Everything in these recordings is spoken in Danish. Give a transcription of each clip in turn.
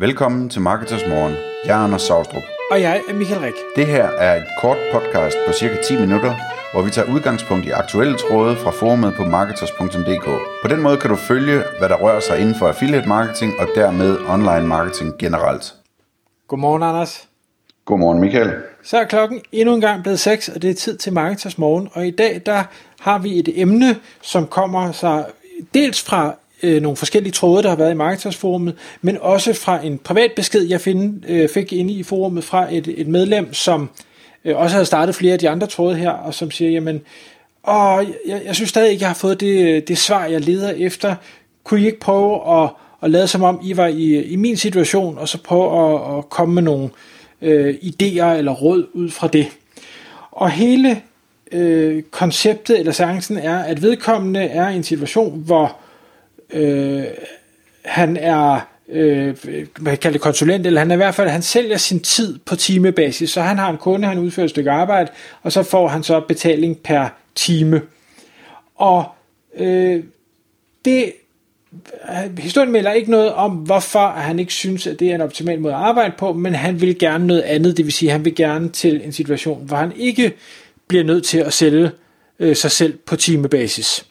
Velkommen til Marketers Morgen. Jeg er Anders Saustrup. Og jeg er Michael Rik. Det her er et kort podcast på cirka 10 minutter, hvor vi tager udgangspunkt i aktuelle tråde fra forumet på marketers.dk. På den måde kan du følge, hvad der rører sig inden for affiliate marketing og dermed online marketing generelt. Godmorgen, Anders. Godmorgen, Michael. Så er klokken endnu en gang blevet 6, og det er tid til Marketers Morgen. Og i dag, der har vi et emne, som kommer sig dels fra øh, nogle forskellige tråde, der har været i Marketersforumet, men også fra en privat besked, jeg find, øh, fik inde i forumet fra et, et medlem, som øh, også havde startet flere af de andre tråde her, og som siger, jamen, åh, jeg, jeg synes stadig ikke, jeg har fået det, det svar, jeg leder efter. Kunne I ikke prøve at, at lade som om, I var i, i min situation, og så prøve at, at komme med nogle øh, idéer eller råd ud fra det. Og hele øh, konceptet eller seancen er, at vedkommende er i en situation, hvor øh, han er øh, man kan kalde det konsulent, eller han er i hvert fald, han sælger sin tid på timebasis, så han har en kunde, han udfører et stykke arbejde, og så får han så betaling per time. Og øh, det øh, historien melder ikke noget om, hvorfor han ikke synes, at det er en optimal måde at arbejde på, men han vil gerne noget andet, det vil sige, at han vil gerne til en situation, hvor han ikke bliver nødt til at sælge øh, sig selv på timebasis.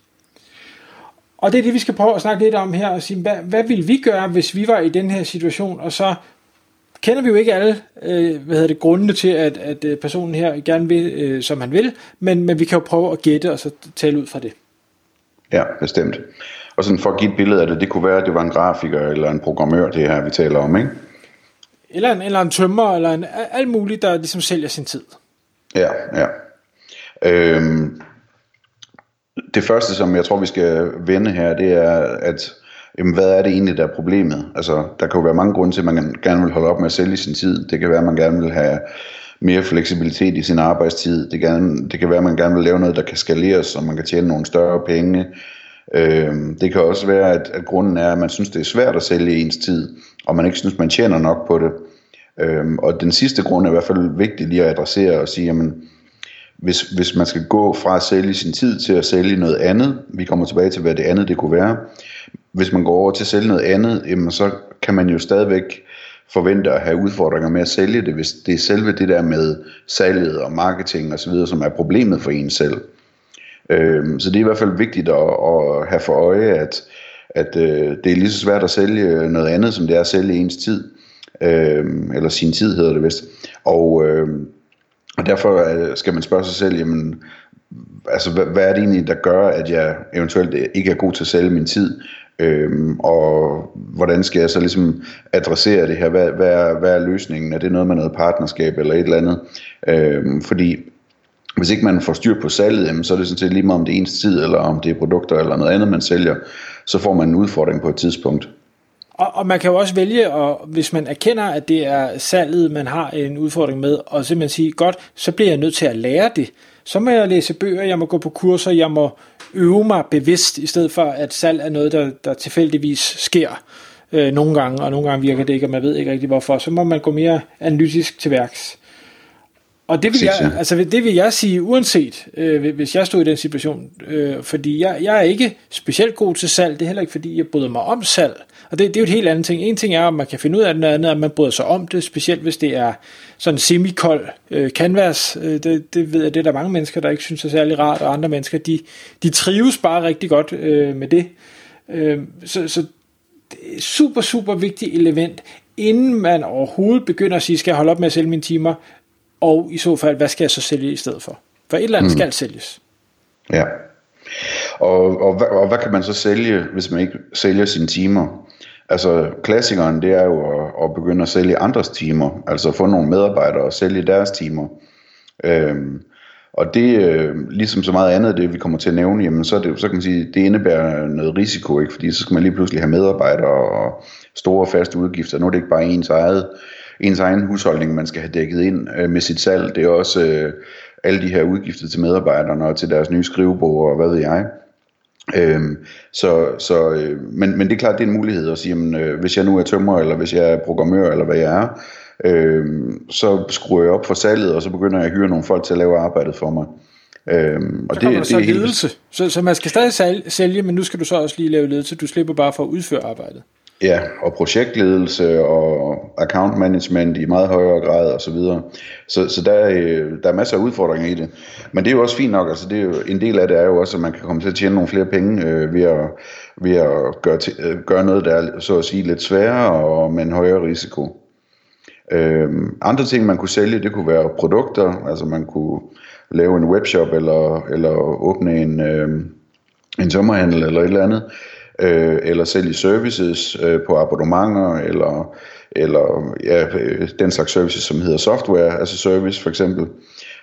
Og det er det, vi skal prøve at snakke lidt om her, og sige, hvad, hvad ville vi gøre, hvis vi var i den her situation, og så kender vi jo ikke alle øh, hvad hedder det, grundene til, at, at øh, personen her gerne vil, øh, som han vil, men, men vi kan jo prøve at gætte og så tale ud fra det. Ja, bestemt. Og sådan for at give et billede af det, det kunne være, at det var en grafiker eller en programmør, det her vi taler om, ikke? Eller en, eller en tømmer, eller en, alt muligt, der ligesom sælger sin tid. Ja, ja. Øhm, det første, som jeg tror, vi skal vende her, det er, at jamen, hvad er det egentlig, der er problemet? Altså, der kan jo være mange grunde til, at man gerne vil holde op med at sælge sin tid. Det kan være, at man gerne vil have mere fleksibilitet i sin arbejdstid. Det kan, det kan være, at man gerne vil lave noget, der kan skaleres, så man kan tjene nogle større penge. Øhm, det kan også være, at, at grunden er, at man synes, det er svært at sælge ens tid, og man ikke synes, man tjener nok på det. Øhm, og den sidste grund er i hvert fald vigtig lige at adressere og sige, jamen, hvis, hvis man skal gå fra at sælge sin tid til at sælge noget andet, vi kommer tilbage til, hvad det andet det kunne være, hvis man går over til at sælge noget andet, jamen så kan man jo stadigvæk forvente at have udfordringer med at sælge det, hvis det er selve det der med salget og marketing osv., som er problemet for en selv. Øhm, så det er i hvert fald vigtigt at, at have for øje, at, at øh, det er lige så svært at sælge noget andet, som det er at sælge ens tid, øhm, eller sin tid hedder det vist. Og, øhm, og derfor øh, skal man spørge sig selv, jamen, altså, hvad, hvad er det egentlig, der gør, at jeg eventuelt ikke er god til at sælge min tid? Øhm, og hvordan skal jeg så ligesom adressere det her? Hvad, hvad, er, hvad er løsningen? Er det noget med noget partnerskab eller et eller andet? Øhm, fordi hvis ikke man får styr på salget, jamen, så er det sådan set lige meget om det er ens tid, eller om det er produkter eller noget andet, man sælger, så får man en udfordring på et tidspunkt. Og, og man kan jo også vælge, og hvis man erkender, at det er salget, man har en udfordring med, og simpelthen sige, godt, så bliver jeg nødt til at lære det. Så må jeg læse bøger, jeg må gå på kurser, jeg må øve mig bevidst, i stedet for at salg er noget, der, der tilfældigvis sker øh, nogle gange, og nogle gange virker det ikke, og man ved ikke rigtig hvorfor. Så må man gå mere analytisk til værks. Og det vil, jeg, altså, det vil jeg sige, uanset øh, hvis jeg stod i den situation, øh, fordi jeg, jeg er ikke specielt god til salg, det er heller ikke fordi, jeg bryder mig om salg, og det, det er jo et helt andet ting. En ting er, at man kan finde ud af det, noget andet at man bryder sig om det, specielt hvis det er sådan semikold øh, canvas. Øh, det, det ved jeg, det er der mange mennesker, der ikke synes er særlig rart, og andre mennesker, de, de trives bare rigtig godt øh, med det. Øh, så, så det er super, super vigtigt element, inden man overhovedet begynder at sige, skal jeg holde op med at sælge mine timer, og i så fald, hvad skal jeg så sælge i stedet for? For et eller andet mm. skal sælges. Ja. Og, og, og hvad kan man så sælge, hvis man ikke sælger sine timer? Altså klassikeren, det er jo at, at begynde at sælge andres timer, altså få nogle medarbejdere og sælge deres timer. Øhm, og det, øh, ligesom så meget andet, det vi kommer til at nævne, jamen så, det, så kan man sige, det indebærer noget risiko, ikke? fordi så skal man lige pludselig have medarbejdere og store faste udgifter. Nu er det ikke bare ens eget ens egen husholdning, man skal have dækket ind øh, med sit salg. Det er også øh, alle de her udgifter til medarbejderne og til deres nye skrivebord og hvad ved jeg. Øhm, så, så, øh, men, men det er klart, det er en mulighed at sige, jamen, øh, hvis jeg nu er tømrer, eller hvis jeg er programmør, eller hvad jeg er, øh, så skruer jeg op for salget, og så begynder jeg at hyre nogle folk til at lave arbejdet for mig. Øhm, og så det, det så er ledelse. Helt... Så, så man skal stadig sælge, men nu skal du så også lige lave ledelse. Du slipper bare for at udføre arbejdet. Ja, og projektledelse og account management i meget højere grad og så videre. Så, så der, er, der er masser af udfordringer i det. Men det er jo også fint nok, altså det er jo, en del af det er jo også, at man kan komme til at tjene nogle flere penge øh, ved, at, ved at gøre, til, øh, gøre noget, der er så at sige lidt sværere og med en højere risiko. Øh, andre ting, man kunne sælge, det kunne være produkter, altså man kunne lave en webshop eller, eller åbne en, øh, en sommerhandel eller et eller andet øh, eller sælge services øh, på abonnementer, eller, eller ja, øh, den slags services, som hedder software altså service for eksempel.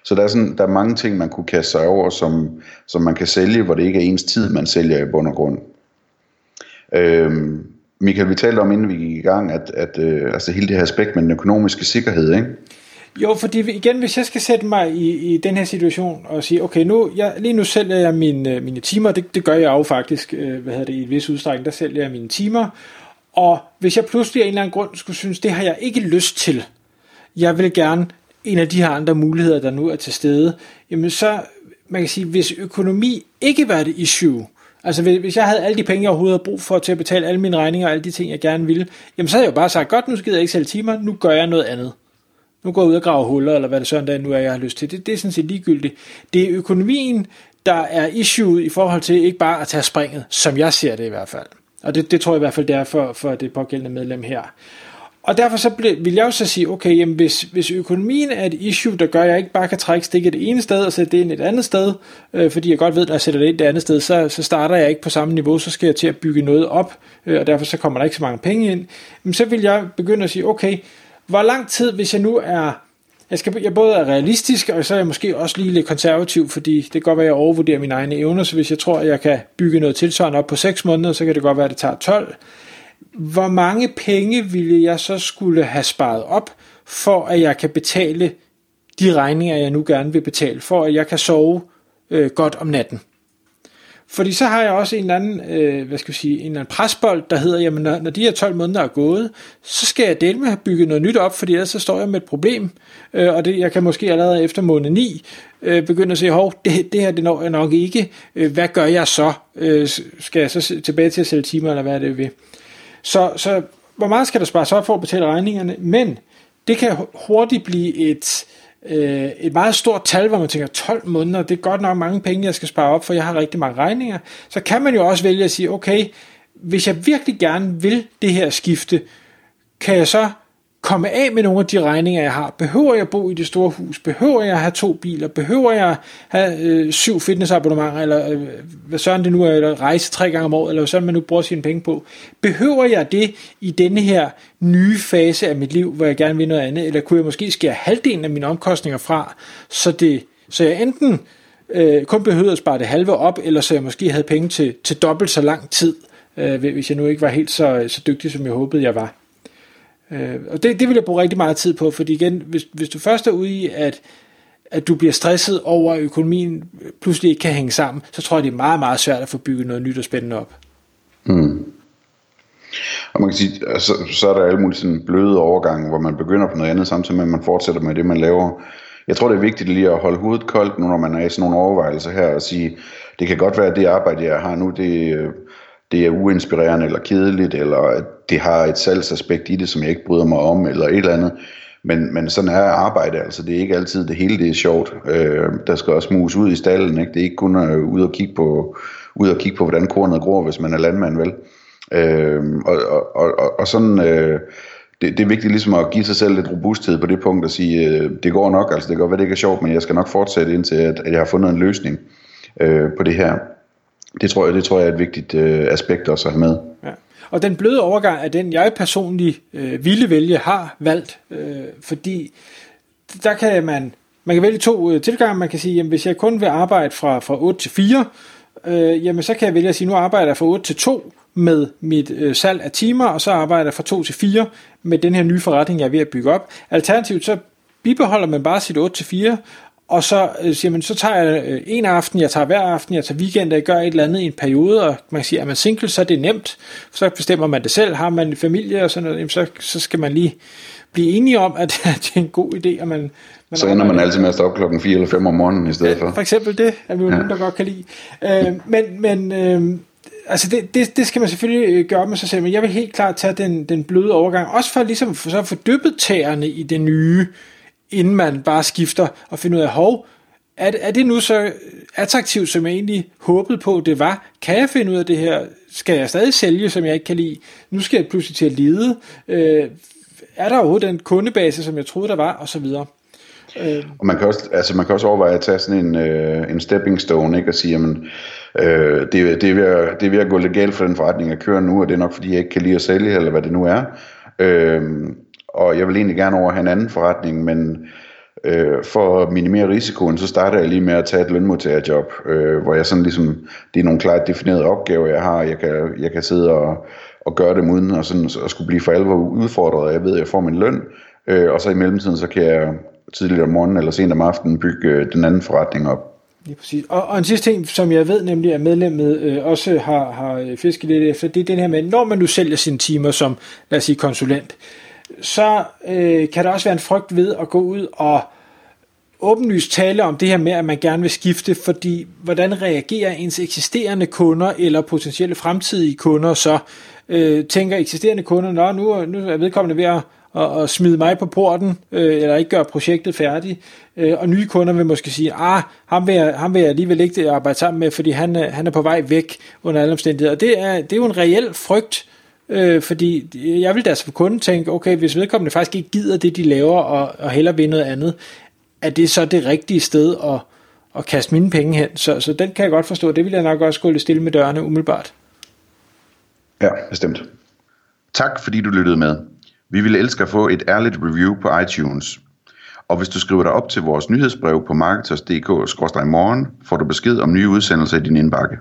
Så der er, sådan, der er mange ting, man kunne kaste sig over, som, som man kan sælge, hvor det ikke er ens tid, man sælger i bund og grund. Øhm, Michael, vi talte om, inden vi gik i gang, at, at øh, altså hele det her aspekt med den økonomiske sikkerhed, ikke? Jo, fordi igen, hvis jeg skal sætte mig i, i den her situation og sige, okay, nu, jeg, lige nu sælger jeg mine, øh, mine timer, det, det gør jeg jo faktisk, øh, hvad hedder det, i et vis udstrækning, der sælger jeg mine timer, og hvis jeg pludselig af en eller anden grund skulle synes, det har jeg ikke lyst til, jeg vil gerne en af de her andre muligheder, der nu er til stede, jamen så, man kan sige, hvis økonomi ikke var det issue, Altså hvis jeg havde alle de penge, jeg overhovedet havde brug for til at betale alle mine regninger og alle de ting, jeg gerne ville, jamen så havde jeg jo bare sagt, godt, nu gider jeg ikke sælge timer, nu gør jeg noget andet nu går jeg ud og graver huller, eller hvad det sådan der nu er, jeg har lyst til. Det, det er sådan set ligegyldigt. Det er økonomien, der er issue i forhold til ikke bare at tage springet, som jeg ser det i hvert fald. Og det, det tror jeg i hvert fald, det er for, for det pågældende medlem her. Og derfor så vil jeg jo så sige, okay, jamen hvis, hvis økonomien er et issue, der gør, at jeg ikke bare kan trække stikket det ene sted og sætte det ind et andet sted, øh, fordi jeg godt ved, at når jeg sætter det ind et andet sted, så, så starter jeg ikke på samme niveau, så skal jeg til at bygge noget op, øh, og derfor så kommer der ikke så mange penge ind. Men så vil jeg begynde at sige, okay, hvor lang tid, hvis jeg nu er jeg, skal, jeg både er realistisk, og så er jeg måske også lige lidt konservativ, fordi det kan godt være, at jeg overvurderer mine egne evner, så hvis jeg tror, at jeg kan bygge noget tilsvarende op på 6 måneder, så kan det godt være, at det tager 12. Hvor mange penge ville jeg så skulle have sparet op, for at jeg kan betale de regninger, jeg nu gerne vil betale, for at jeg kan sove øh, godt om natten? Fordi så har jeg også en eller anden, øh, hvad skal jeg sige, en eller anden presbold, der hedder, jamen når, når de her 12 måneder er gået, så skal jeg dele med at bygge noget nyt op, fordi ellers så står jeg med et problem, øh, og det, jeg kan måske allerede efter måned 9 øh, begynde at sige, hov, det, det her det når jeg nok ikke, øh, hvad gør jeg så? Øh, skal jeg så tilbage til at sælge timer, eller hvad er det ved? Så, så hvor meget skal der spares op for at betale regningerne? Men det kan hurtigt blive et, øh, et meget stort tal, hvor man tænker, 12 måneder, det er godt nok mange penge, jeg skal spare op, for jeg har rigtig mange regninger, så kan man jo også vælge at sige, okay, hvis jeg virkelig gerne vil det her skifte, kan jeg så komme af med nogle af de regninger, jeg har? Behøver jeg bo i det store hus? Behøver jeg have to biler? Behøver jeg have øh, syv fitnessabonnementer? Eller øh, hvad sådan det nu er? Eller rejse tre gange om året? Eller hvad sådan man nu bruger sine penge på? Behøver jeg det i denne her nye fase af mit liv, hvor jeg gerne vil noget andet? Eller kunne jeg måske skære halvdelen af mine omkostninger fra, så, det, så jeg enten øh, kun behøvede at spare det halve op, eller så jeg måske havde penge til, til dobbelt så lang tid, øh, hvis jeg nu ikke var helt så, så dygtig, som jeg håbede, jeg var. Øh, og det, det vil jeg bruge rigtig meget tid på, fordi igen, hvis, hvis du først er ude i, at, at du bliver stresset over, at økonomien øh, pludselig ikke kan hænge sammen, så tror jeg, det er meget, meget svært at få bygget noget nyt og spændende op. Mm. Og man kan sige, altså, så er der alle mulige sådan bløde overgange, hvor man begynder på noget andet, samtidig med, at man fortsætter med det, man laver. Jeg tror, det er vigtigt lige at holde hovedet koldt, nu når man er i sådan nogle overvejelser her, og sige, det kan godt være, at det arbejde, jeg har nu, det, øh, det er uinspirerende eller kedeligt, eller at det har et salgsaspekt i det, som jeg ikke bryder mig om, eller et eller andet. Men, men sådan er arbejde, altså det er ikke altid det hele, det er sjovt. Øh, der skal også mus ud i stallen, ikke? det er ikke kun øh, at ud og kigge på, ud og kigge på hvordan kornet gror, hvis man er landmand, vel? Øh, og, og, og, og sådan, øh, det, det er vigtigt ligesom at give sig selv lidt robusthed på det punkt og sige, øh, det går nok, altså det kan godt være, det ikke er sjovt, men jeg skal nok fortsætte indtil, at, at jeg har fundet en løsning øh, på det her. Det tror jeg, det tror jeg er et vigtigt øh, aspekt også at have med. Ja. Og den bløde overgang er den, jeg personligt øh, ville vælge, har valgt, øh, fordi der kan man, man kan vælge to øh, tilgange. Man kan sige, jamen, hvis jeg kun vil arbejde fra, fra 8 til 4, øh, jamen, så kan jeg vælge at sige, nu arbejder jeg fra 8 til 2 med mit øh, salg af timer, og så arbejder jeg fra 2 til 4 med den her nye forretning, jeg er ved at bygge op. Alternativt så bibeholder man bare sit 8 til 4, og så øh, siger man, så tager jeg øh, en aften, jeg tager hver aften, jeg tager weekend, jeg gør et eller andet i en periode, og man siger, at man single, så er det nemt, så bestemmer man det selv, har man en familie og sådan noget, så, så skal man lige blive enige om, at det er en god idé, at man... man så ender man altid med at stå op klokken 4 eller 5 om morgenen i stedet for. For eksempel det, er vi jo ja. nogen, der godt kan lide. Øh, men men øh, altså det, det, det skal man selvfølgelig øh, gøre med sig selv, men jeg vil helt klart tage den, den bløde overgang, også for ligesom for, så at få dyppet tæerne i det nye, inden man bare skifter og finder ud af, hov, er, er det nu så attraktivt, som jeg egentlig håbede på, det var? Kan jeg finde ud af det her? Skal jeg stadig sælge, som jeg ikke kan lide? Nu skal jeg pludselig til at lide. Øh, er der overhovedet den kundebase, som jeg troede, der var? Og så videre. Øh. Og man kan, også, altså man kan også overveje at tage sådan en, øh, en stepping stone, ikke? og sige, jamen, øh, det, det, er ved at, det er ved at gå legalt for den forretning, jeg kører nu, og det er nok fordi, jeg ikke kan lide at sælge, eller hvad det nu er. Øh, og jeg vil egentlig gerne over have en anden forretning, men øh, for at minimere risikoen, så starter jeg lige med at tage et lønmodtagerjob, øh, hvor jeg sådan ligesom, det er nogle klart definerede opgaver, jeg har, jeg kan, jeg kan sidde og, og gøre dem uden at, sådan, at skulle blive for alvor udfordret, jeg ved, at jeg får min løn, øh, og så i mellemtiden, så kan jeg tidligere om morgenen eller sent om aftenen bygge øh, den anden forretning op. Lige præcis. Og, og en sidste ting, som jeg ved nemlig, at medlemmet øh, også har, har fisket lidt efter, det er den her med, når man nu sælger sine timer som, lad os sige, konsulent, så øh, kan der også være en frygt ved at gå ud og åbenlyst tale om det her med, at man gerne vil skifte, fordi hvordan reagerer ens eksisterende kunder eller potentielle fremtidige kunder så? Øh, tænker eksisterende kunder, Nå, nu, nu er vedkommende ved at at, at smide mig på porten, øh, eller ikke gøre projektet færdigt. Øh, og nye kunder vil måske sige, ah, ham vil jeg, ham vil jeg alligevel ikke arbejde sammen med, fordi han, han er på vej væk under alle omstændigheder. Og det er, det er jo en reel frygt, øh, fordi jeg vil da som kunde tænke, okay, hvis vedkommende faktisk ikke gider det, de laver, og, og hellere vil noget andet, er det så det rigtige sted at, at kaste mine penge hen? Så, så den kan jeg godt forstå. Det vil jeg nok også gå lidt stille med dørene umiddelbart. Ja, bestemt. Tak fordi du lyttede med. Vi ville elske at få et ærligt review på iTunes. Og hvis du skriver dig op til vores nyhedsbrev på marketers.dk-morgen, får du besked om nye udsendelser i din indbakke.